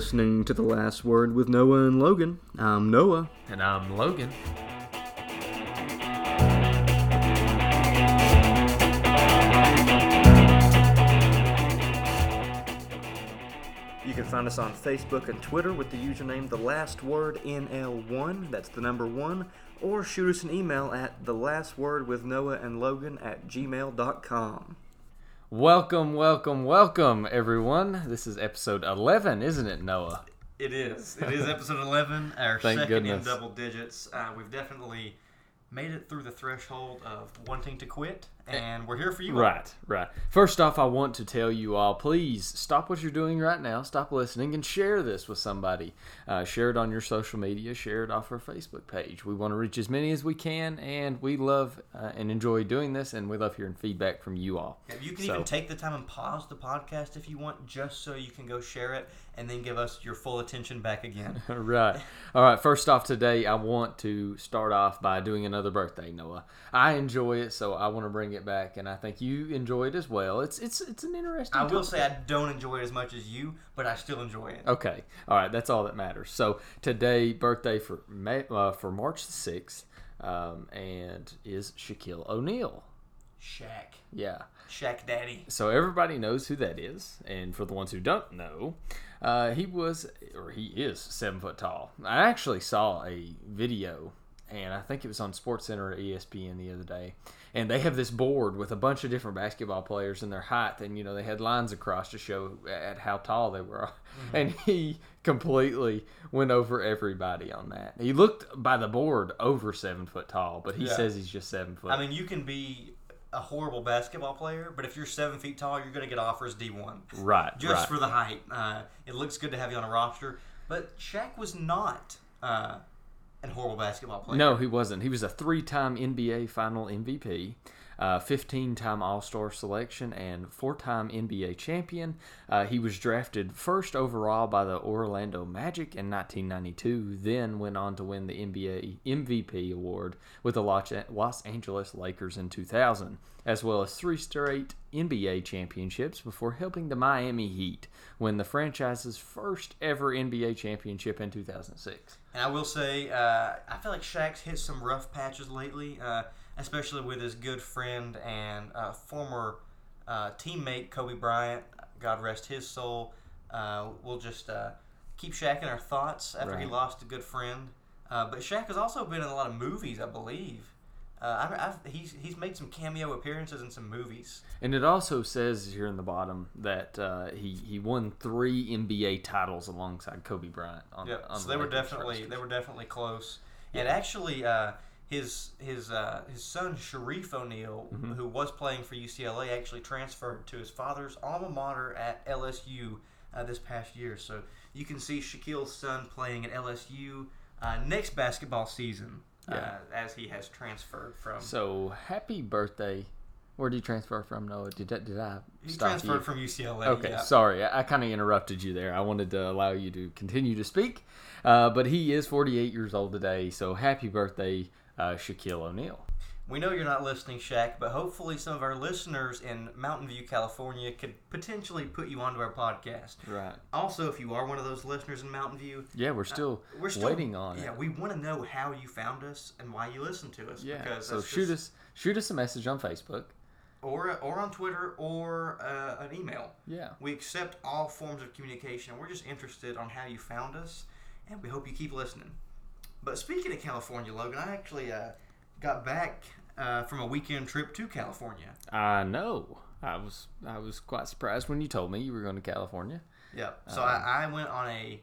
listening to The Last Word with Noah and Logan. I'm Noah. And I'm Logan. You can find us on Facebook and Twitter with the username The Last Word NL1. That's the number one. Or shoot us an email at The Last Word with Noah and Logan at gmail.com. Welcome, welcome, welcome, everyone. This is episode 11, isn't it, Noah? It is. It is episode 11, our Thank second goodness. in double digits. Uh, we've definitely made it through the threshold of wanting to quit, and we're here for you. all. Right, right. First off, I want to tell you all please stop what you're doing right now, stop listening, and share this with somebody. Uh, share it on your social media, share it off our Facebook page. We want to reach as many as we can, and we love uh, and enjoy doing this, and we love hearing feedback from you all. Yeah, You can So- even take the time and pause the podcast if you want, just so you can go share it and then give us your full attention back again. right. All right. First off, today I want to start off by doing another birthday, Noah. I enjoy it, so I want to bring it back, and I think you enjoy it as well. It's it's it's an interesting. I will say I don't enjoy it as much as you, but I still enjoy it. Okay. All right. That's all that matters. So today, birthday for May, uh, for March the sixth, um, and is Shaquille O'Neal. Shaq. Yeah. Shaq Daddy. So everybody knows who that is, and for the ones who don't know, uh, he was or he is seven foot tall. I actually saw a video, and I think it was on SportsCenter or ESPN the other day, and they have this board with a bunch of different basketball players and their height, and you know they had lines across to show at how tall they were, and he completely went over everybody on that. He looked by the board over seven foot tall, but he Yeah. says he's just seven foot. I mean, you can be a horrible basketball player, but if you're seven feet tall, you're going to get offers D1. right, just right. for the height. Uh, it looks good to have you on a roster, but Shaq was not uh, a horrible basketball player. No, he wasn't. He was a three-time NBA Final MVP, uh, 15-time All-Star selection, and four-time NBA champion. Uh, he was drafted first overall by the Orlando Magic in 1992, then went on to win the NBA MVP award with the Los Los Angeles Lakers in 2000, as well as three straight NBA championships before helping the Miami Heat win the franchise's first ever NBA championship in 2006. And I will say, uh, I feel like Shaq's hit some rough patches lately, uh, especially with his good friend and uh, former uh, teammate Kobe Bryant. God rest his soul. Uh, we'll just uh, keep Shaq in our thoughts after he lost a good friend. Uh, but Shaq has also been in a lot of movies, I believe. Uh, I, I've, he's, he's made some cameo appearances in some movies. And it also says here in the bottom that uh, he he won three NBA titles alongside Kobe Bryant. On, Yeah, on so the they were definitely they were definitely close. And actually, uh, his his uh, his son Shareef O'Neal, Mm-hmm. who was playing for UCLA, actually transferred to his father's alma mater at LSU uh, this past year. So you can see Shaquille's son playing at LSU uh, next basketball season, Yeah. uh, as he has transferred from. So happy birthday! Where did you transfer from, Noah? Did that, did I he transferred you? from UCLA. Okay, yeah. sorry, I, I kind of interrupted you there. I wanted to allow you to continue to speak, uh, but he is 48 years old today. So happy birthday, uh, Shaquille O'Neal. We know you're not listening, Shaq, but hopefully some of our listeners in Mountain View, California could potentially put you onto our podcast. Right. Also, if you are one of those listeners in Mountain View, Yeah, we're still, we're still waiting on Yeah, it. we want to know how you found us and why you listen to us. Yeah. because So shoot just- us shoot us a message on Facebook. or or on Twitter or uh, an email. Yeah. We accept all forms of communication. We're just interested on how you found us, and we hope you keep listening. But speaking of California, Logan, I actually uh, got back uh, from a weekend trip to California. I know. I was I was quite surprised when you told me you were going to California. Yeah. So Um, I, I went on a,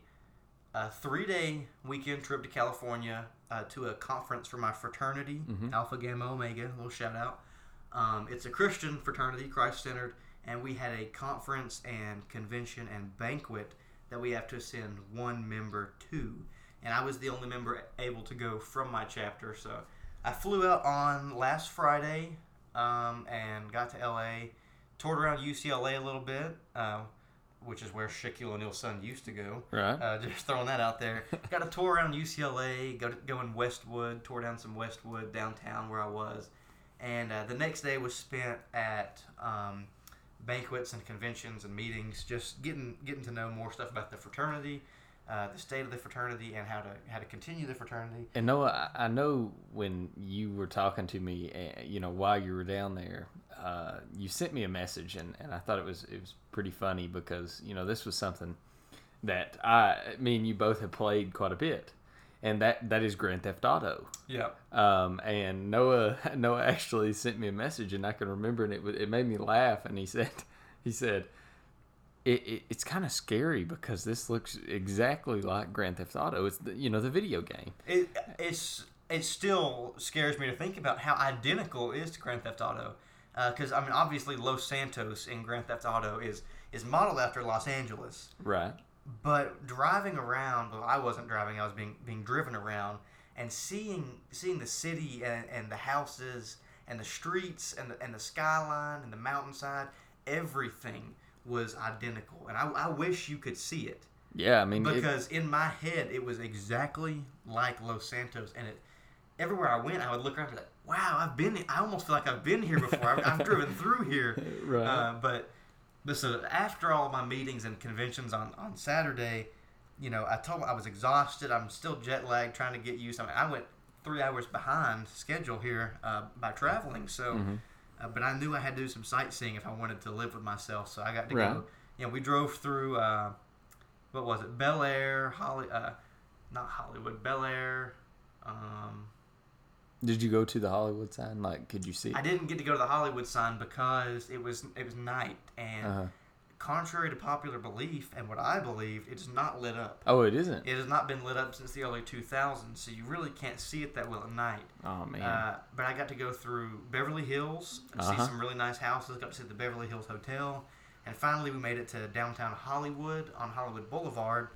a three day weekend trip to California uh, to a conference for my fraternity, Mm-hmm. Alpha Gamma Omega. A little shout out. Um, it's a Christian fraternity, Christ centered, and we had a conference and convention and banquet that we have to send one member to. And I was the only member able to go from my chapter. So I flew out on last Friday um, and got to LA, toured around UCLA a little bit. Uh, which is where Shaquille O'Neal's son used to go. Right. Uh, just throwing that out there. Got a tour around UCLA, go, to, go in Westwood, tore down some Westwood downtown where I was. And uh, the next day was spent at um, banquets and conventions and meetings, just getting getting to know more stuff about the fraternity, uh, the state of the fraternity, and how to how to continue the fraternity. And Noah, I know when you were talking to me, uh, you know, while you were down there, uh, you sent me a message, and, and I thought it was it was pretty funny because you know this was something that I, me and you both have played quite a bit, and that that is Grand Theft Auto. Yeah. Um, and Noah Noah actually sent me a message, and I can remember, and it it made me laugh. And he said, he said, it, it it's kind of scary because this looks exactly like Grand Theft Auto. It's the, you know the video game. It it's it still scares me to think about how identical it is to Grand Theft Auto. Uh, because I mean, obviously, Los Santos in Grand Theft Auto is is modeled after Los Angeles. Right. But driving around, well, I wasn't driving; I was being being driven around, and seeing seeing the city and, and the houses and the streets and the, and the skyline and the mountainside, everything was identical. And I, I wish you could see it Yeah, I mean, it- because in my head it was exactly like Los Santos, and it everywhere I went, I would look around and be like, "Wow, I've been. I almost feel like I've been here before. I've, I've driven through here." Right. Uh, but but so after all my meetings and conventions on on Saturday, you know, I told I was exhausted. I'm still jet lagged, trying to get used. I mean, I went three hours behind schedule here uh, by traveling. So, Mm-hmm. Uh, but I knew I had to do some sightseeing if I wanted to live with myself. So I got to Right. go. You know, we drove through. Uh, what was it? Bel Air, Holly, uh, not Hollywood, Bel Air. Um, did you go to the Hollywood sign? Like, could you see? I didn't get to go to the Hollywood sign because it was it was night, and Uh-huh. Contrary to popular belief and what I believed, it's not lit up. Oh, it isn't. It has not been lit up since the early 2000s, so you really can't see it that well at night. Oh man. Uh, but I got to go through Beverly Hills, and see Uh-huh. some really nice houses. Got to see the Beverly Hills Hotel, and finally we made it to downtown Hollywood on Hollywood Boulevard.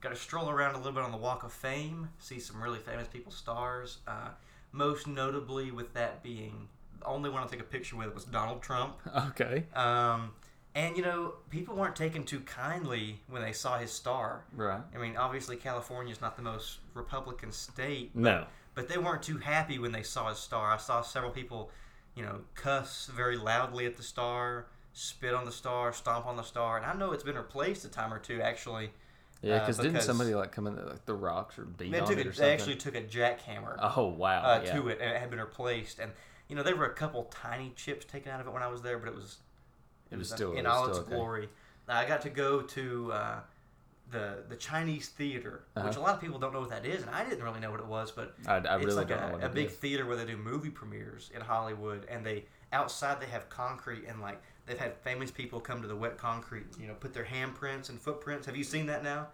Got to stroll around a little bit on the Walk of Fame, see some really famous people, stars. Uh, most notably, with that being the only one I took a picture with was Donald Trump. okay. Um, and you know, people weren't taken too kindly when they saw his star. Right. I mean, obviously California is not the most Republican state, No. but they weren't too happy when they saw his star. I saw several people, you know, cuss very loudly at the star, spit on the star, stomp on the star, and I know it's been replaced a time or two actually. Yeah, Uh, cause didn't somebody like come in like the rocks or beat They on took it or they actually took a jackhammer Oh wow. uh, yeah. to it, and it had been replaced. And you know, there were a couple tiny chips taken out of it when I was there, but it was It was still- in it was all still its okay. glory. I got to go to uh, the the Chinese theater, which Uh-huh. a lot of people don't know what that is, and I didn't really know what it was, but I, I it's really like a, a big is. theater where they do movie premieres in Hollywood, and they outside they have concrete and like they've had famous people come to the wet concrete, you know, put their handprints and footprints. Have you seen that now?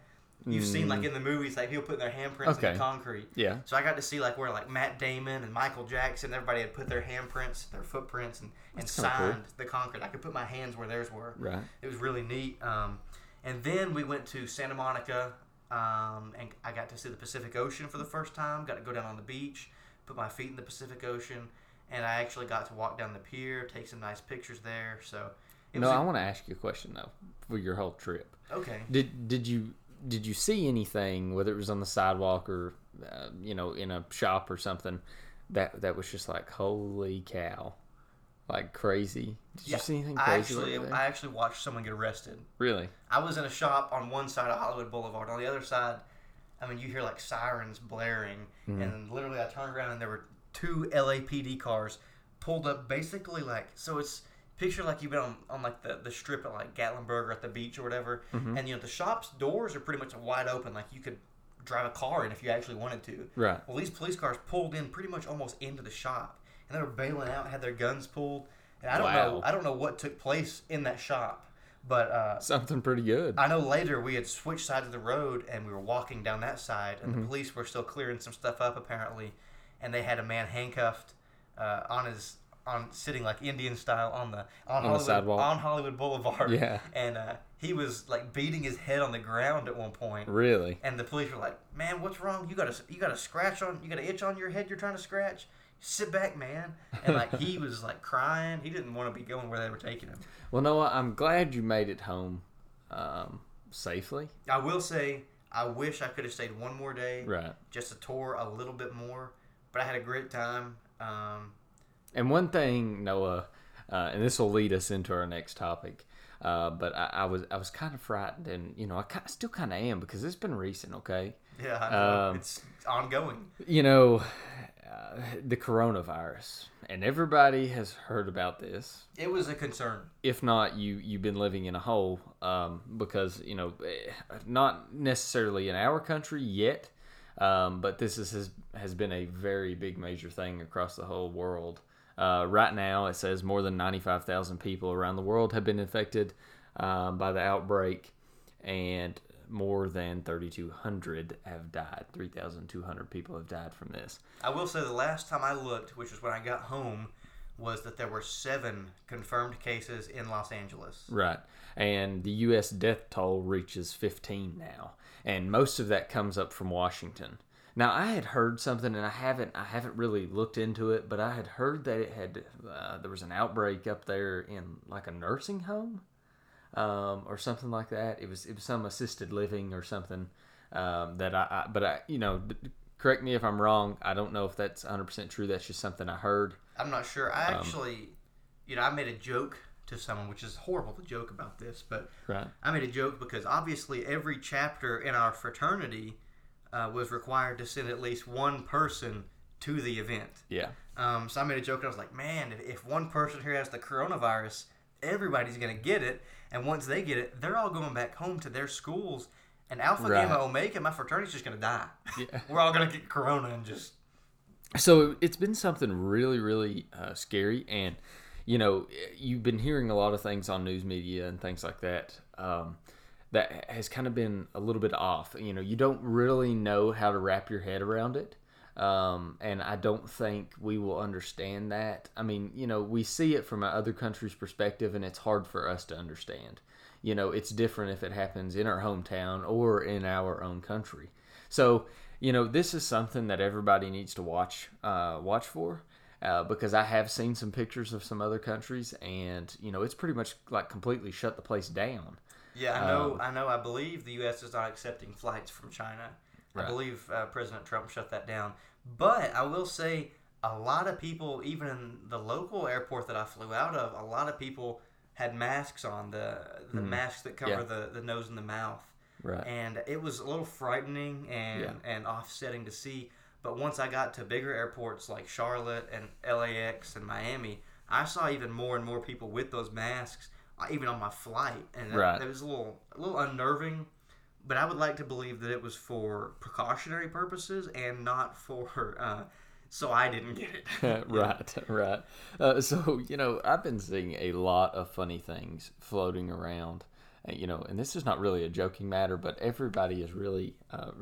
You've seen like in the movies, like people putting their handprints in Mm. The concrete. Yeah. So I got to see like where like Matt Damon and Michael Jackson, everybody had put their handprints, their footprints, and, and kinda cool. signed the concrete. I could put my hands where theirs were. Right. It was really neat. Um, and then we went to Santa Monica, um, and I got to see the Pacific Ocean for the first time. Got to go down on the beach, put my feet in the Pacific Ocean, and I actually got to walk down the pier, take some nice pictures there. So it No, was I a- want to ask you a question though for your whole trip. okay. Did did you did you see anything, whether it was on the sidewalk or uh, you know in a shop or something, that that was just like holy cow, like crazy? Did you see anything I crazy? actually, over there? I actually watched someone get arrested. really? I was in a shop on one side of Hollywood Boulevard. On the other side, I mean, you hear like sirens blaring, Mm-hmm. and literally, I turned around and there were two LAPD cars pulled up, basically like so. It's picture like you've been on, on like the, the strip at like Gatlinburg or at the beach or whatever, Mm-hmm. and you know the shop's doors are pretty much wide open, like you could drive a car in if you actually wanted to. Right. Well, these police cars pulled in pretty much almost into the shop, and they were bailing out, had their guns pulled, and I don't know, Wow. I don't know what took place in that shop, but uh, Something pretty good. I know later we had switched sides of the road and we were walking down that side, and Mm-hmm. the police were still clearing some stuff up apparently, and they had a man handcuffed uh, on his on sitting like Indian style on the on, the Hollywood, sidewalk. on Hollywood Boulevard. Yeah. and uh, he was like beating his head on the ground at one point. really? And the police were like, "Man, what's wrong? You got a you got a scratch on you got an itch on your head. You're trying to scratch. Sit back, man." And like he was like crying. He didn't want to be going where they were taking him. Well, Noah, I'm glad you made it home um, safely. I will say, I wish I could have stayed one more day. Right. just to tour a little bit more. But I had a great time. Um, And one thing, Noah, uh, and this will lead us into our next topic. Uh, but I, I was I was kind of frightened, and you know I ki- still kind of am because it's been recent. Okay, Yeah, Um, it's ongoing. you know uh, the coronavirus, and everybody has heard about this. It was a concern. if not you you've been living in a hole um, because you know eh, not necessarily in our country yet um, but this is, has, has been a very big major thing across the whole world uh, right now it says more than 95000 people around the world have been infected um, by the outbreak and more than 3200 have died 3200 people have died from this I will say the last time I looked, which was when I got home, was that there were seven confirmed cases in Los Angeles. Right. And the U.S. death toll reaches 15 now. And most of that comes up from Washington. Now, I had heard something, and I haven't, I haven't really looked into it, but I had heard that it had, uh, there was an outbreak up there in like a nursing home, um, or something like that. It was, it was some assisted living or something, um, that I, I, but I, you know, correct me if I'm wrong. I don't know if that's 100% true. That's just something I heard. I'm not sure. I actually, you know, I made a joke to someone, which is horrible to joke about this, but Right. I made a joke because obviously every chapter in our fraternity uh, was required to send at least one person to the event. Yeah. Um, so I made a joke. And I was like, man, if, if one person here has the coronavirus, everybody's going to get it. And once they get it, they're all going back home to their schools. And Alpha Right. Gamma Omega, my fraternity's just going to die. Yeah. We're all going to get corona and just. so it's been something really really uh, scary and you know you've been hearing a lot of things on news media and things like that um, that has kind of been a little bit off you know you don't really know how to wrap your head around it um, and i don't think we will understand that. I mean you know we see it from other countries perspective and it's hard for us to understand. You know it's different if it happens in our hometown or in our own country. So you know this is something that everybody needs to watch uh, watch for uh, because I have seen some pictures of some other countries and you know it's pretty much like completely shut the place down. Yeah, I know. I know. I believe the U.S. is not accepting flights from China. Right. I believe uh, President Trump shut that down. But I will say, a lot of people, even in the local airport that I flew out of, a lot of people had masks on the the masks that cover Yeah. the, the nose and the mouth. Right. And it was a little frightening and Yeah. and offsetting to see. But once I got to bigger airports like Charlotte and LAX and Miami, I saw even more and more people with those masks, even on my flight, and that, Right. that was a little a little unnerving. But I would like to believe that it was for precautionary purposes and not for uh, so I didn't get it. right, right. Uh, so you know, I've been seeing a lot of funny things floating around. uh, You know, and this is not really a joking matter, but everybody has really, uh,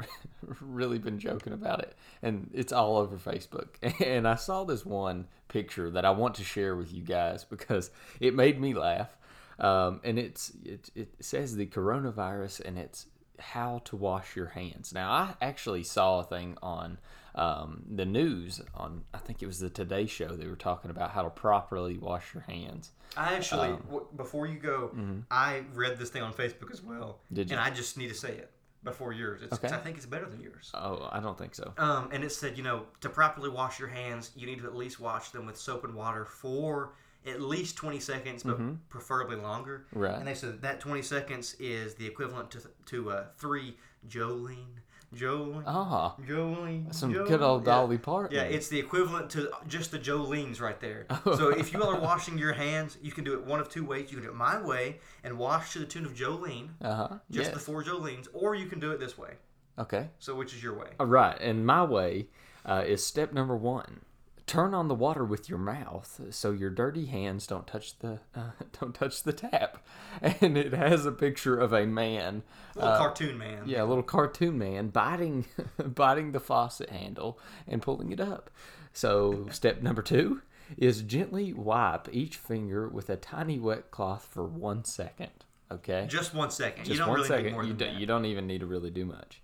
really been joking about it, and it's all over Facebook. And I saw this one picture that I want to share with you guys because it made me laugh. Um, and it's it, it says the coronavirus, and it's how to wash your hands. Now, I actually saw a thing on um, the news on I think it was the Today Show. They were talking about how to properly wash your hands. I actually, Um, w- before you go, I read this thing on Facebook as well, mm-hmm. Did you? and I just need to say it before yours. It's, Okay. I think it's better than yours. Oh, I don't think so. Um, and it said, you know, to properly wash your hands, you need to at least wash them with soap and water for at least 20 seconds, but preferably longer. Mm-hmm. Right. And they said that 20 seconds is the equivalent to to uh, three Jolene. Jolene. Ah, Jolene. some Jolene. good old Yeah. Dolly Parton. Yeah, it's the equivalent to just the Jolene's right there. So if you are washing your hands, you can do it one of two ways. You can do it my way and wash to the tune of Jolene, uh huh. just Yes. the four Jolenes, or you can do it this way. Okay. So which is your way? All right. And my way uh, is step number one. Turn on the water with your mouth so your dirty hands don't touch the uh, don't touch the tap. And it has a picture of a man A Little cartoon man. Yeah, a little cartoon man biting biting the faucet handle and pulling it up. So step number two is gently wipe each finger with a tiny wet cloth for one second. Okay, Just one second. you just don't one really second. need more you, than do, that. you don't even need to really do much.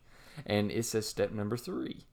And it says step number three.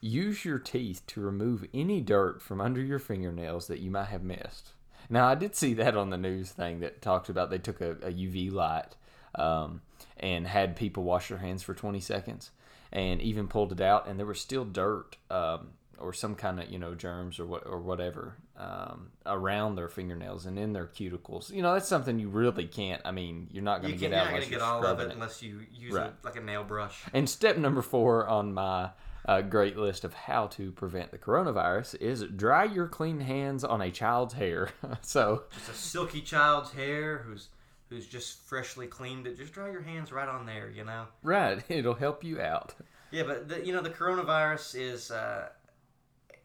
Use your teeth to remove any dirt from under your fingernails that you might have missed. Now, I did see that on the news thing that talked about they took a, a UV light um, and had people wash their hands for 20 seconds and even pulled it out, and there was still dirt um, or some kind of you know germs or what or whatever um, around their fingernails and in their cuticles. You know, that's something you really can't. I mean, you're not going to get you're out not unless gonna you're get all of scrubbing it unless you use Right. it like a nail brush. And step number four on my uh, great list of how to prevent the coronavirus is dry your clean hands on a child's hair. so, Just a silky child's hair who's who's just freshly cleaned it. Just dry your hands right on there, you know. right, it'll help you out. Yeah, but the, you know the coronavirus is uh,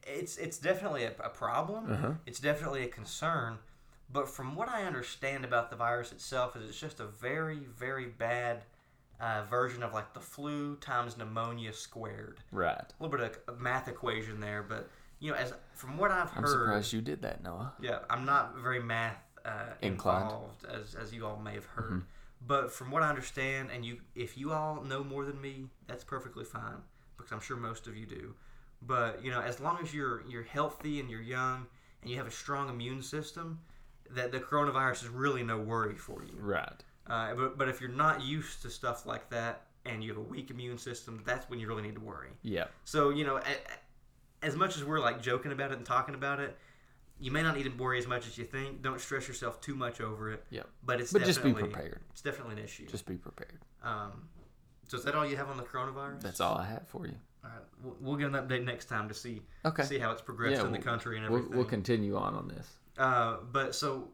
it's it's definitely a, a problem. Uh-huh. It's definitely a concern. But from what I understand about the virus itself, is it's just a very very bad uh, version of like the flu times pneumonia squared. Right. A little bit of a math equation there, but you know, as from what I've I'm heard, surprised you did that, Noah. yeah, I'm not very math uh, Inclined. involved, as, as you all may have heard. But from what I understand, and you, if you all know more than me, that's perfectly fine because I'm sure most of you do. But you know, as long as you're you're healthy and you're young and you have a strong immune system, that the coronavirus is really no worry for you. Right. Uh, but but if you're not used to stuff like that and you have a weak immune system, that's when you really need to worry. Yeah. So you know, as much as we're like joking about it and talking about it, you may not need to worry as much as you think. Don't stress yourself too much over it. Yep. But it's But just be definitely- prepared. It's definitely an issue. Just be prepared. um, so is that all you have on the coronavirus? That's all I have for you. All right, we'll, we'll get an update next time to see Okay. see how it's progressed in the we'll- country and We'll, everything. we'll continue on on this. Uh, but so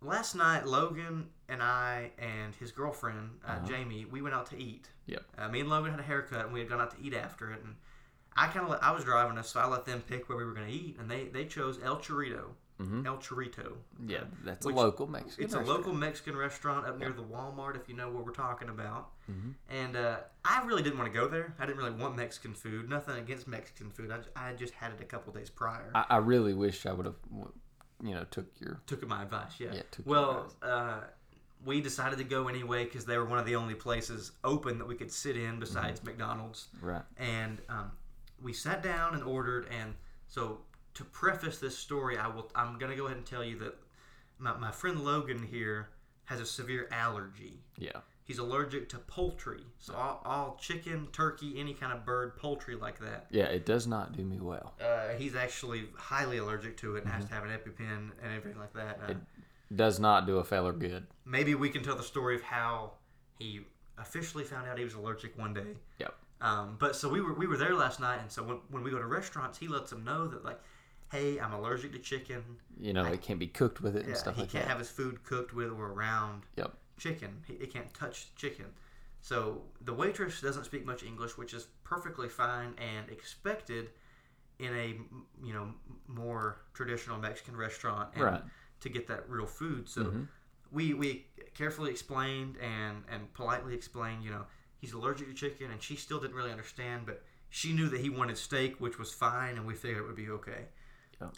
last night, Logan and I and his girlfriend uh, Uh-huh. Jamie, we went out to eat. Yep. Uh, me and Logan had a haircut, and we had gone out to eat after it. And I kind of I was driving us, so I let them pick where we were going to eat, and they they chose El Chorito. Mhm. El Chorito. Yeah, that's a local Mexican. It's a local Mexican restaurant up near the Walmart, if you know what we're talking about. Mhm. And uh, I really didn't want to go there. I didn't really want Mexican food. Nothing against Mexican food. I, I just had it a couple days prior. I, I really wish I would have, you know, took your. took my advice. Yeah. Yeah, well, uh, we decided to go anyway because they were one of the only places open that we could sit in besides Mm-hmm. McDonald's. Right. And um, we sat down and ordered. And so to preface this story, I will. I'm gonna go ahead and tell you that my, my friend Logan here has a severe allergy. Yeah. He's allergic to poultry, so all, all chicken, turkey, any kind of bird, poultry like that. Yeah, it does not do me well. Uh, he's actually highly allergic to it and has to have an EpiPen and everything like that. Uh, It does not do a feller good. maybe we can tell the story of how he officially found out he was allergic one day. Yep. Um, but so we were we were there last night, and so when, when we go to restaurants, he lets them know that like, hey, I'm allergic to chicken. You know, it can't be cooked with it and Yeah, stuff he like can't that. have his food cooked with or around Yep. Chicken. He, he can't touch chicken. So the waitress doesn't speak much English, which is perfectly fine and expected in a you know more traditional Mexican restaurant and Right. to get that real food. So Mhm. we we carefully explained and and politely explained, you know, he's allergic to chicken, and she still didn't really understand, but she knew that he wanted steak, which was fine, and we figured it would be okay.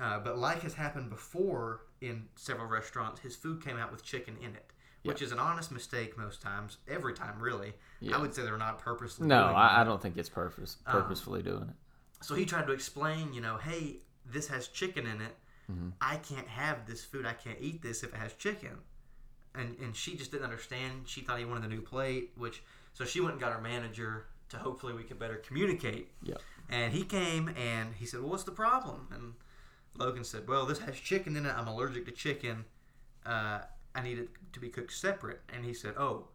Uh, but like has happened before in several restaurants, his food came out with chicken in it, which is an honest mistake most times, every time really. Yeah. I would say they're not purposely. No, I, I don't think it's purpose Um, purposefully doing it. So he tried to explain, you know, hey, this has chicken in it. Mhm. I can't have this food. I can't eat this if it has chicken. And and she just didn't understand. She thought he wanted a new plate, which so she went and got her manager to hopefully we could better communicate. Yep. And he came and he said, "Well, what's the problem?" And Logan said, "Well, this has chicken in it. I'm allergic to chicken. Uh, I need it to be cooked separate." And he said, "Oh."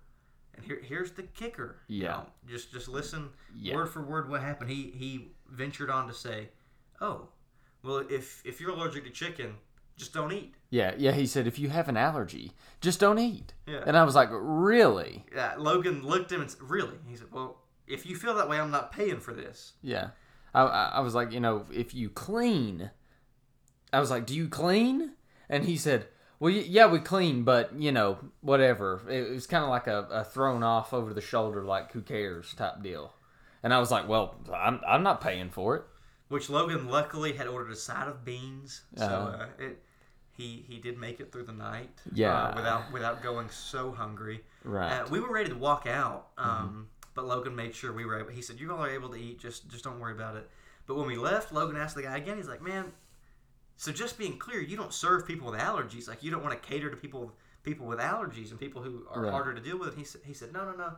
And here, here's the kicker. you Yeah. know, just just listen Yeah. word for word what happened. He he ventured on to say, "Oh, well, if if you're allergic to chicken, just don't eat." Yeah, yeah. He said if you have an allergy, just don't eat. Yeah. And I was like, really? Uh, Logan looked at him and said, "Really?" He said, "Well, if you feel that way, I'm not paying for this." Yeah. I I was like, you know, if you clean, I was like, do you clean? And he said, well, yeah, we clean, but you know, whatever. It, was kind of like a, a thrown off over the shoulder, like who cares type deal. And I was like, well, I'm I'm not paying for it. Which Logan luckily had ordered a side of beans, so Uh-huh. uh, it he he did make it through the night. Yeah. uh, without without going so hungry. Right. Uh, we were ready to walk out, um, but Logan made sure we were. Able, he said, "You all are able to eat. Just just don't worry about it." But when we left, Logan asked the guy again. He's like, "Man, so just being clear, you don't serve people with allergies. Like you don't want to cater to people people with allergies and people who are Right. harder to deal with." And he said, "He said, no, no, no."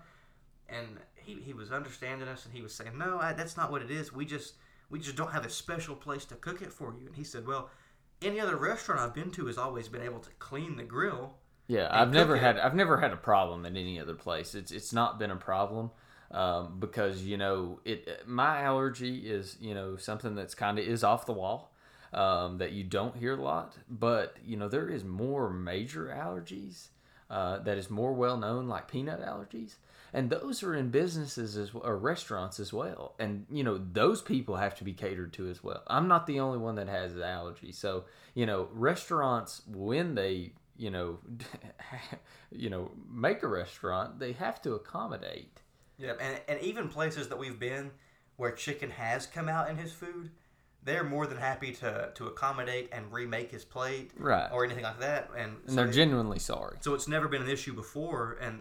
And he, he was understanding us, and he was saying, "No, I, that's not what it is. We just we just don't have a special place to cook it for you. And he said, well, any other restaurant I've been to has always been able to clean the grill. Yeah, I've never it. had I've never had a problem at any other place. It's it's not been a problem um, because you know it. My allergy is you know something that's kind of is off the wall um, that you don't hear a lot, but you know there is more major allergies uh, that is more well known, like peanut allergies. And those are in businesses as well, or restaurants as well. And you know those people have to be catered to as well. I'm not the only one that has an allergy. So you know restaurants when they you know, you know, make a restaurant, they have to accommodate. Yeah, and and even places that we've been where chicken has come out in his food, they're more than happy to to accommodate and remake his plate, Right. or anything like that. And, And so they're it- genuinely sorry. so it's never been an issue before. And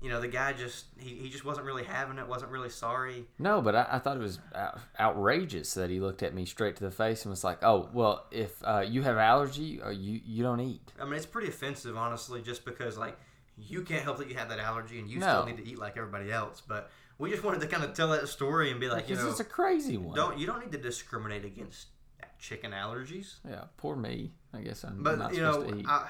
you know, the guy just he, he just wasn't really having it, wasn't really sorry. No, but I, I thought it was out- outrageous that he looked at me straight to the face and was like, "Oh, well, if uh, you have allergy, or you you don't eat." I mean, it's pretty offensive, honestly, just because like you can't help that you have that allergy and you No. still need to eat like everybody else. But we just wanted to kind of tell that story and be like, you This know, is a crazy one. don't you don't need to discriminate against chicken allergies. Yeah, poor me. I guess I'm But not you know, supposed to eat. I,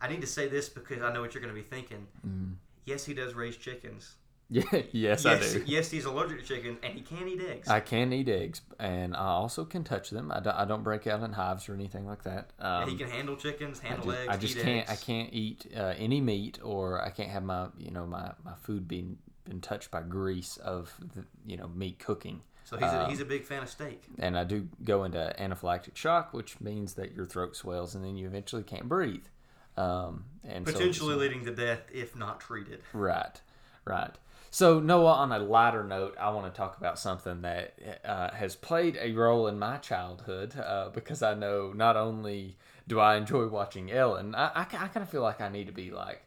I need to say this because I know what you're going to be thinking. Mm. Yes, he does raise chickens. yeah, yes, yes, I do. yes, he's allergic to chicken, and he can't eat eggs. I can eat eggs, and I also can touch them. I don't, I don't break out in hives or anything like that. Um, And he can handle chickens, I handle just, eggs. I just eat can't. I can't eat uh, any meat, or I can't have my you know my, my food being been touched by grease of the, you know meat cooking. So he's a, Um, he's a big fan of steak. and I do go into anaphylactic shock, which means that your throat swells and then you eventually can't breathe. Um, and so- Potentially leading to death if not treated. Right, right. So, Noah, on a lighter note, I want to talk about something that uh, has played a role in my childhood uh, because I know not only do I enjoy watching Ellen, I, I, kind of feel like I need to be like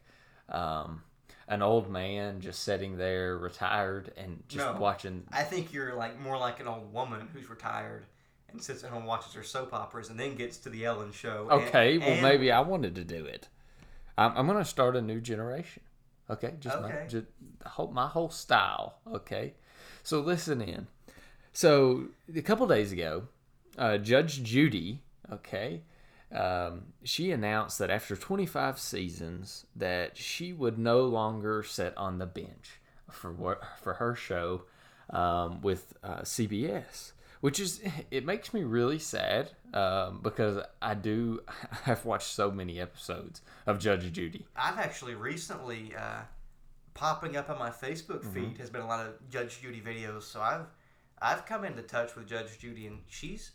um, an old man just sitting there retired and just No. watching. I think you're like more like an old woman who's retired and sits at home and watches her soap operas and then gets to the Ellen show. and- Okay, well, and- maybe I wanted to do it. I'm, I'm going to start a new generation. Okay, just my just whole, my whole style. Okay, so listen in. So a couple days ago, uh, Judge Judy, okay, um, she announced that after 25 seasons, that she would no longer sit on the bench for what for her show um, with uh, CBS, which is it makes me really sad um, because I do I've watched so many episodes of Judge Judy. I've actually recently uh, popping up on my Facebook Mm-hmm. feed has been a lot of Judge Judy videos. So I've I've come into touch with Judge Judy and she's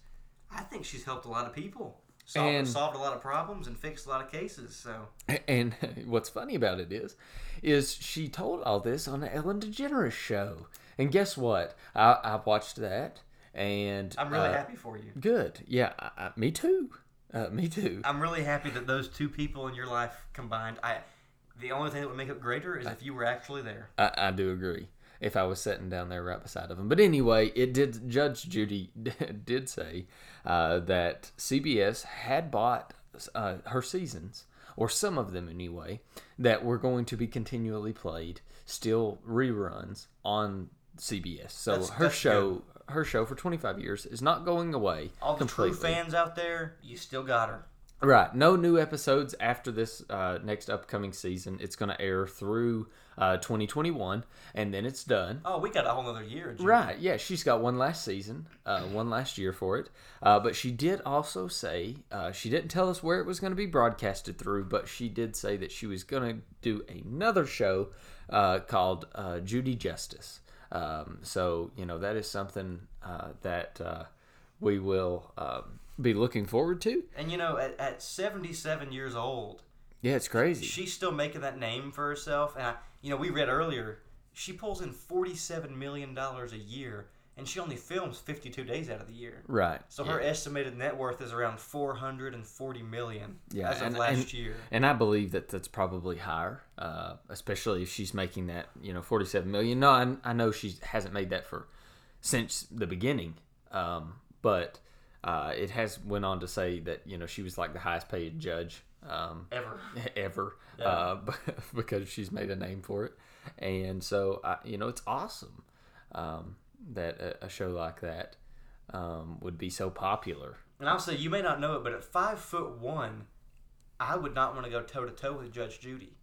I think she's helped a lot of people. Solved, And- solved a lot of problems and fixed a lot of cases. So And what's funny about it is, is she told all this on the Ellen DeGeneres show. And guess what? I, I watched that, and I'm really uh, happy for you. Good. Yeah, I, I, me too. Uh, me too. I'm really happy that those two people in your life combined. I the only thing that would make it greater is if you were actually there. I, I do agree. If I was sitting down there right beside of him, but anyway, it did. Judge Judy did say uh, that CBS had bought uh, her seasons, or some of them anyway, that were going to be continually played, still reruns on CBS. So That's- her that's show, her show for 25 years is not going away All the completely. true fans out there, you still got her. Right. No new episodes after this uh, next upcoming season. It's going to air through uh, 2021, and then it's done. Oh, we got a whole other year. Right. Yeah, she's got one last season, uh, one last year for it. Uh, but she did also say uh, she didn't tell us where it was going to be broadcasted through, but she did say that she was going to do another show uh, called uh, Judy Justice. Um, so you know that is something uh, that uh, we will um, be looking forward to. And you know, at, at 77 years old, Yeah, it's crazy. she's still making that name for herself. And I, you know, we read earlier, she pulls in 47 million dollars a year, and she only films 52 days out of the year. right. So yeah. her estimated net worth is around 440 million Yeah, as of and- last and- year. And I believe that that's probably higher, uh, especially if she's making that, you know, forty-seven million. No, I, I know she hasn't made that for since the beginning, um, but uh, it has went on to say that you know she was like the highest-paid judge um, Ever. ever uh, because she's made a name for it, and so uh, you know it's awesome um, that a, a show like that um, would be so popular. And I'll say you may not know it, but at five foot one, I would not want to go toe to toe with Judge Judy.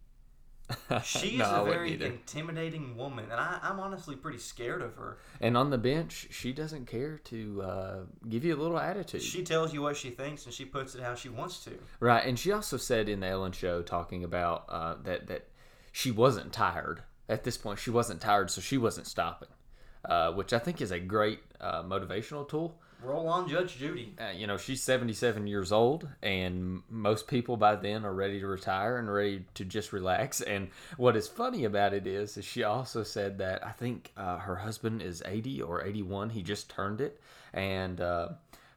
She is No, a very intimidating woman, and I, I'm honestly pretty scared of her. And on the bench, she doesn't care to uh, give you a little attitude. She tells you what she thinks, and she puts it how she wants to. Right, and she also said in the Ellen show talking about uh, that that she wasn't tired at this point. She wasn't tired, so she wasn't stopping, uh, which I think is a great uh, motivational tool. Roll on, Judge Judy. Uh, you know, she's seventy seven years old, and most people by then are ready to retire and ready to just relax. And what is funny about it is, is she also said that I think uh, her husband is eighty or eighty one. He just turned it, and uh,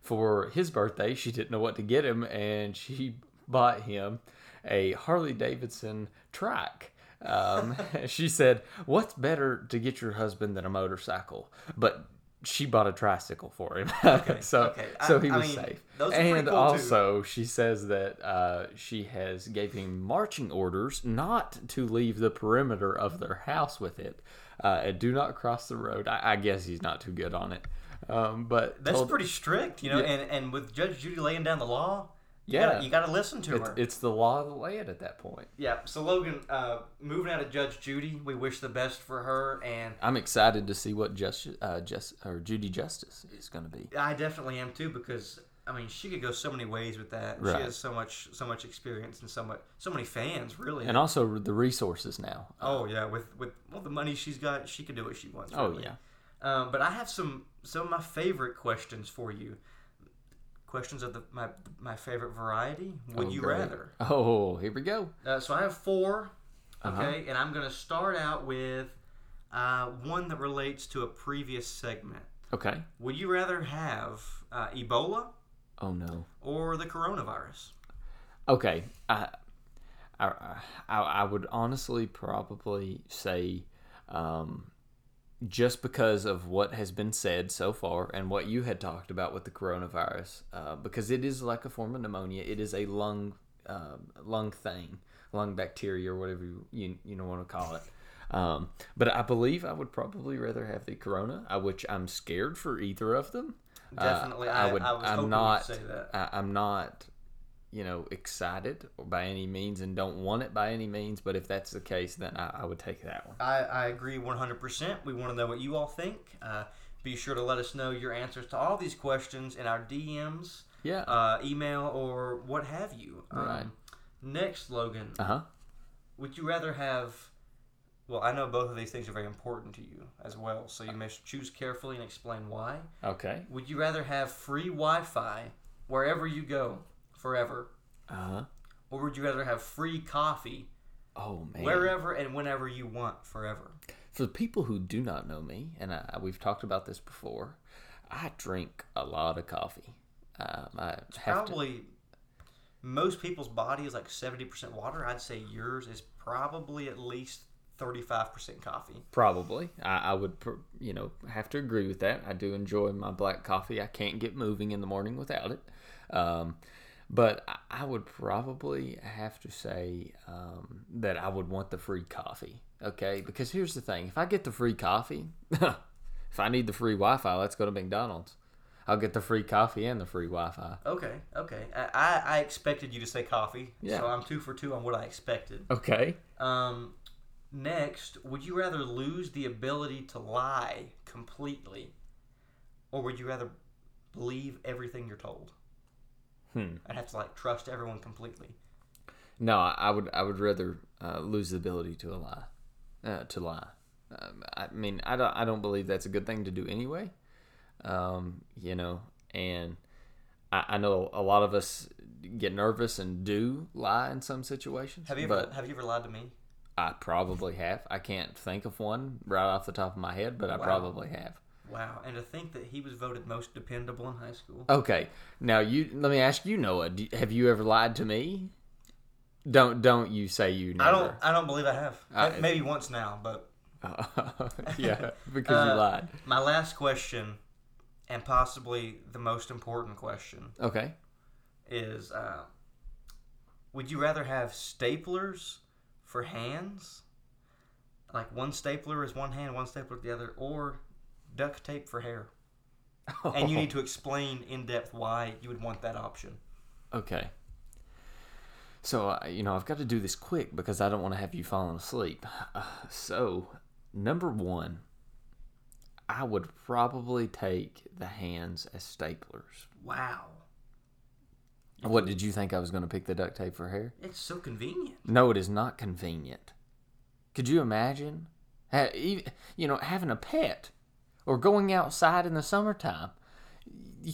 for his birthday, she didn't know what to get him, and she bought him a Harley Davidson trike. Um, she said, "What's better to get your husband than a motorcycle?" But she bought a tricycle for him, so okay. I- so he I was mean, safe. And cool, too. also, she says that uh, she has gave him marching orders not to leave the perimeter of their house with it, uh, and do not cross the road. I, I guess he's not too good on it, um, but That's told- pretty strict, you know. Yeah. And and with Judge Judy laying down the law, you Yeah. gotta, you got to listen to it's, her. it's the law of the land at that point. yeah. So Logan, uh, moving out of Judge Judy, we wish the best for her, and I'm excited to see what just uh, just or Judy Justice is going to be. I definitely am too because I mean she could go so many ways with that. Right. She has so much so much experience and so much so many fans really. and also the resources now. oh yeah, with with well the money she's got, she can do what she wants. Oh yeah, Um, but I have some some of my favorite questions for you. Questions of the my my favorite variety. Would Oh, you great. rather? Oh, here we go. Uh, so I have 4 Uh-huh. Okay, and I'm gonna start out with uh, one that relates to a previous segment. Okay. Would you rather have uh, Ebola Oh no. or the coronavirus? Okay. I, I, I, I would honestly probably say, um, just because of what has been said so far and what you had talked about with the coronavirus, uh, because it is like a form of pneumonia. It is a lung, uh, lung thing, lung bacteria or whatever you you, you know want to call it. Um, but I believe I would probably rather have the corona, uh, which I'm scared for either of them. Uh, Definitely, I- I was I'm you'd not. say that. I, I'm not you know, excited by any means and don't want it by any means. But if that's the case, then I, I would take that one. I, I agree 100%. We want to know what you all think. Uh, be sure to let us know your answers to all these questions in our DMs, Yeah. uh, email, or what have you. Um, Right. Next, Logan, Uh huh. would you rather have? Well, I know both of these things are very important to you as well, so you must choose carefully and explain why. Okay. Would you rather have free Wi-Fi wherever you go forever, Uh huh. or would you rather have free coffee Oh man. wherever and whenever you want forever? For the people who do not know me, and I, we've talked about this before, I drink a lot of coffee. Um, I have to, Probably most people's body is like 70% water. I'd say yours is probably at least 35% coffee. Probably, I, I would, you know, have to agree with that. I do enjoy my black coffee. I can't get moving in the morning without it. Um, but I- would probably have to say um, that I would want the free coffee. Okay, because here's the thing: if I get the free coffee, if I need the free Wi-Fi, let's go to McDonald's. I'll get the free coffee and the free Wi-Fi. Okay, okay. I, I, I expected you to say coffee, Yeah. so I'm two for two on what I expected. Okay. Um, next, would you rather lose the ability to lie completely, or would you rather believe everything you're told? Hmm. I'd have to like trust everyone completely. No, I would. I would rather uh, lose the ability to lie. Uh, to lie. Um, I mean, I don't. I don't believe that's a good thing to do anyway. Um, you know, and I, I know a lot of us get nervous and do lie in some situations. Have you ever have you ever lied to me? I probably have. I can't think of one right off the top of my head, but I probably have. Wow, and to think that he was voted most dependable in high school. Okay, now you let me ask you, Noah. Do, have you ever lied to me? Don't don't you say you never? I don't. I don't believe I have. Uh, Maybe once now, but yeah, because Uh, you lied. my last question, and possibly the most important question, Okay. is: uh, Would you rather have staplers for hands, like one stapler is one hand, one stapler the other, or duct tape for hair? and you need to explain in depth why you would want that option. Okay. So, uh, you know, I've got to do this quick because I don't want to have you falling asleep. Uh, so, number one, I would probably take the hands as staplers. Wow, What did you think I was going to pick the duct tape for hair? it's so convenient. No, it is not convenient. Could you imagine, you know, having a pet or going outside in the summertime?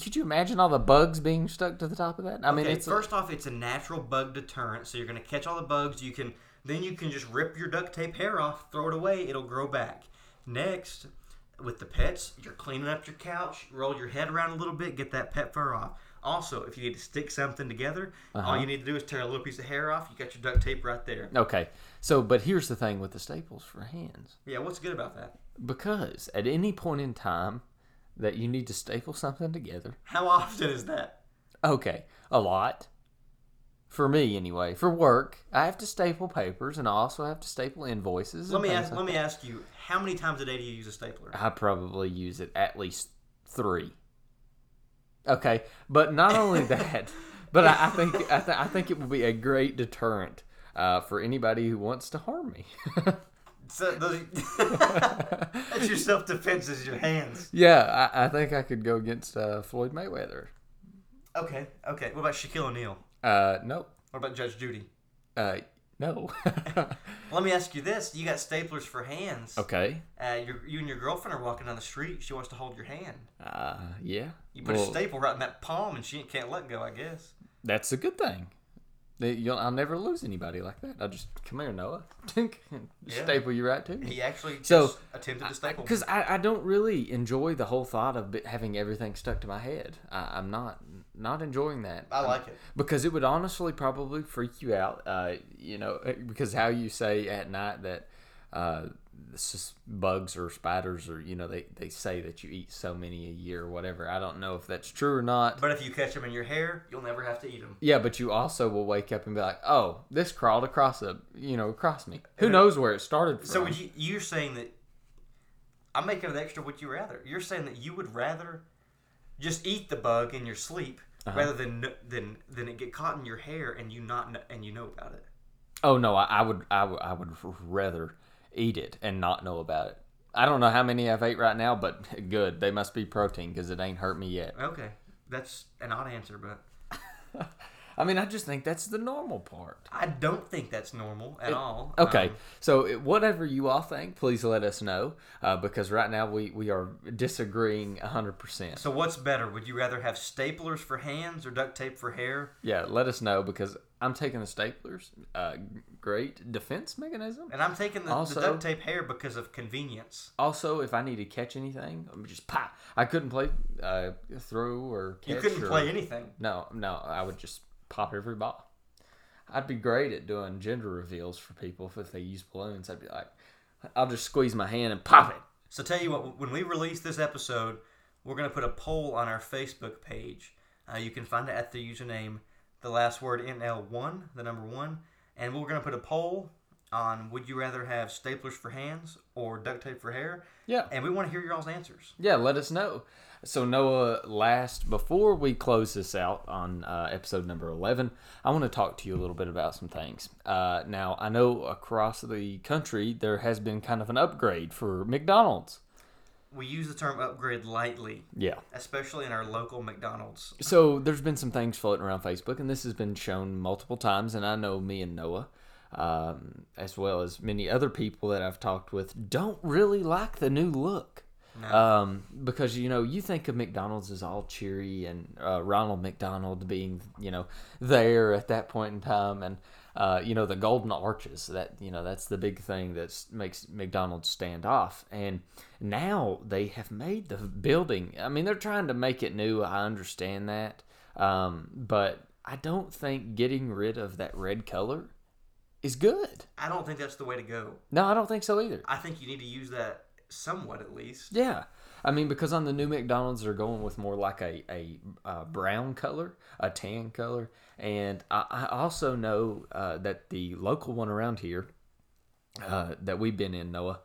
Could you imagine all the bugs being stuck to the top of that? I mean, okay, first off, it's a natural bug deterrent, so you're going to catch all the bugs. You can then you can just rip your duct tape hair off, throw it away, it'll grow back. Next, with the pets, you're cleaning up your couch, roll your head around a little bit, get that pet fur off. Also, if you need to stick something together, all uh-huh. you need to do is tear a little piece of hair off. You got your duct tape right there. okay. So, but here's the thing with the staples for hands. Yeah, what's good about that? Because at any point in time that you need to staple something together, How often is that? okay, a lot. For me, anyway, for work, I have to staple papers and I also have to staple invoices. Let me ask. like Let me ask you. How many times a day do you use a stapler? I probably use it at least three. Okay, but not only that, but I, I think I, th- I think it would be a great deterrent uh, for anybody who wants to harm me. So those, that's your self defense is your hands. yeah, I, I think I could go against uh, Floyd Mayweather. Okay. Okay. What about Shaquille O'Neal? Uh, no, What about Judge Judy? uh, no. Let me ask you this: You got staplers for hands. okay. Uh, you you and your girlfriend are walking down the street. She wants to hold your hand. Uh, yeah. You put Well, a staple right in that palm, and she can't let go. I guess. That's a good thing. You'll, I'll never lose anybody like that. I'll just come here, Noah. Yeah. Staple you right to me. He actually So, just attempted to staple. Because I, I don't really enjoy the whole thought of having everything stuck to my head. I, I'm not not enjoying that. I like it. because it would honestly probably freak you out. Uh, you know, because how you say at night that uh, bugs or spiders or you know they, they say that you eat so many a year or whatever. I don't know if that's true or not. But if you catch them in your hair, you'll never have to eat them. Yeah, but you also will wake up and be like, "Oh, this crawled across a, you know, across me. Who knows where it started from?" So would you, you're saying that I'm making an extra. Would you rather? You're saying that you would rather just eat the bug in your sleep Uh-huh. rather than than than it get caught in your hair and you not kn- and you know about it. Oh no, I, I would, I would, I would rather eat it and not know about it. I don't know how many I've ate right now, but good. They must be protein because it ain't hurt me yet. Okay, that's an odd answer, but I mean, I just think that's the normal part. I don't think that's normal at all. Okay, Um, so it- whatever you all think, please let us know uh, because right now we, we are disagreeing hundred percent. so what's better? Would you rather have staplers for hands or duct tape for hair? Yeah, let us know because I'm taking the staplers. Uh, great defense mechanism. And I'm taking the, Also- the duct tape hair because of convenience. Also, if I need to catch anything, I'm just pop. I couldn't play uh, throw or catch. You couldn't or- play anything. No, no, I would just pop every ball. I'd be great at doing gender reveals for people if they use balloons. I'd be like, I'll just squeeze my hand and pop it. So tell you what, when we release this episode, we're gonna put a poll on our Facebook page. Uh, you can find it at the username the last word NL1, the number one, and we're gonna put a poll on would you rather have staplers for hands or duct tape for hair, Yeah, and we want to hear your all's answers. yeah. Let us know. So Noah, last before we close this out on uh, episode number eleven, I want to talk to you a little bit about some things. Uh, now I know across the country there has been kind of an upgrade for McDonald's. We use the term upgrade lightly, Yeah. especially in our local McDonald's. So there's been some things floating around Facebook, and this has been shown multiple times. And I know me and Noah, um, as well as many other people that I've talked with, don't really like the new look. No. Um, because you know you think of McDonald's as all cheery and uh, Ronald McDonald being you know there at that point in time, and uh, you know the golden arches that you know that's the big thing that makes McDonald's stand off. And now they have made the building. I mean, they're trying to make it new. I understand that, um, but I don't think getting rid of that red color is good. I don't think that's the way to go. No, I don't think so either. I think you need to use that somewhat at least. Yeah. I mean, because on the new McDonald's, they're going with more like a, a, uh brown color, a tan color. And I, I also know uh, that the local one around here uh, that we've been in, Noah,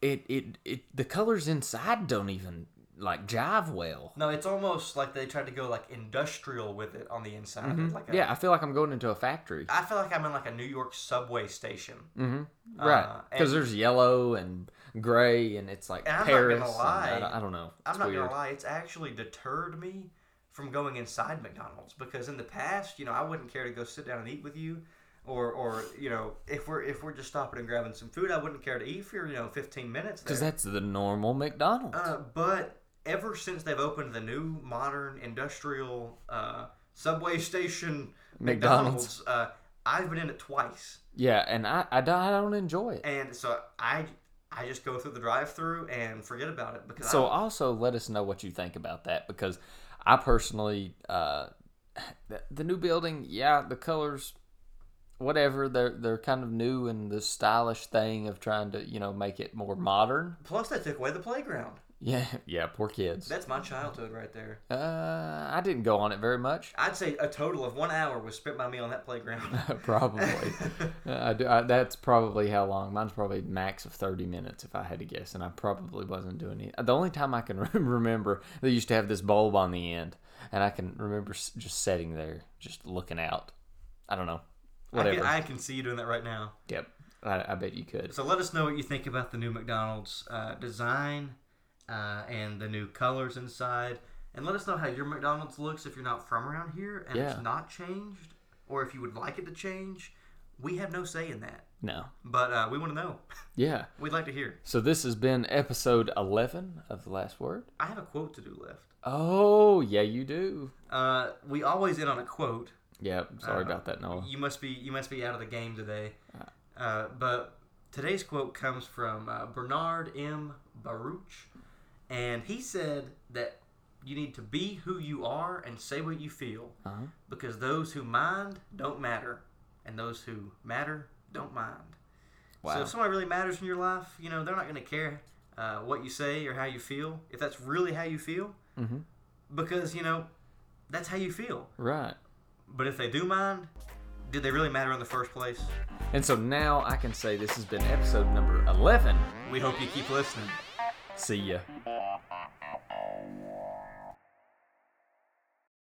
it, it, it the colors inside don't even like jive well. No, it's almost like they tried to go like industrial with it on the inside. Like a, Mm-hmm. yeah, I feel like I'm going into a factory. I feel like I'm in like a New York subway station. Mm-hmm. Right, Uh, because and- there's yellow and gray, and it's like And I'm not Paris. gonna lie, I, don't, I don't know. I'm It's not weird. gonna lie, it's actually deterred me from going inside McDonald's because in the past, you know, I wouldn't care to go sit down and eat with you, or or you know, if we're if we're just stopping and grabbing some food, I wouldn't care to eat for you know 15 minutes. Because that's the normal McDonald's. Uh, but ever since they've opened the new modern industrial uh, subway station McDonald's. McDonald's, uh, I've been in it twice, yeah, and I, I, I don't enjoy it. and so I I just go through the drive-through and forget about it because So I, also let us know what you think about that because I personally, uh, the, the new building, yeah, the colors, whatever, they're they're kind of new and the stylish thing of trying to you know make it more modern. plus they took away the playground. Yeah, yeah, poor kids. That's my childhood right there. Uh, I didn't go on it very much. I'd say a total of one hour was spent by me on that playground. probably. Uh, I do, I, that's probably how long. Mine's probably max of 30 minutes if I had to guess, and I probably wasn't doing it. The only time I can remember, they used to have this bulb on the end, and I can remember just sitting there, just looking out. I don't know. I Whatever. can, I can see you doing that right now. yep. I, I bet you could. So let us know what you think about the new McDonald's uh, design uh, and the new colors inside. And let us know how your McDonald's looks if you're not from around here and Yeah. it's not changed, or if you would like it to change. We have no say in that, No. but uh, we want to know. Yeah. We'd like to hear. So this has been episode 11 of The Last Word. I have a quote to do left. Oh, yeah, you do. Uh, we always end on a quote. Yeah, sorry Uh, about that, Noah. You must be you must be out of the game today. Uh, but today's quote comes from uh, Bernard M. Baruch, and he said that you need to be who you are and say what you feel, Uh-huh. because those who mind don't matter, and those who matter don't mind. wow. So if somebody really matters in your life, you know they're not going to care uh, what you say or how you feel if that's really how you feel, Mm-hmm. because you know that's how you feel. Right. But if they do mind, did they really matter in the first place? And so now I can say this has been episode number 11. We hope you keep listening. See ya.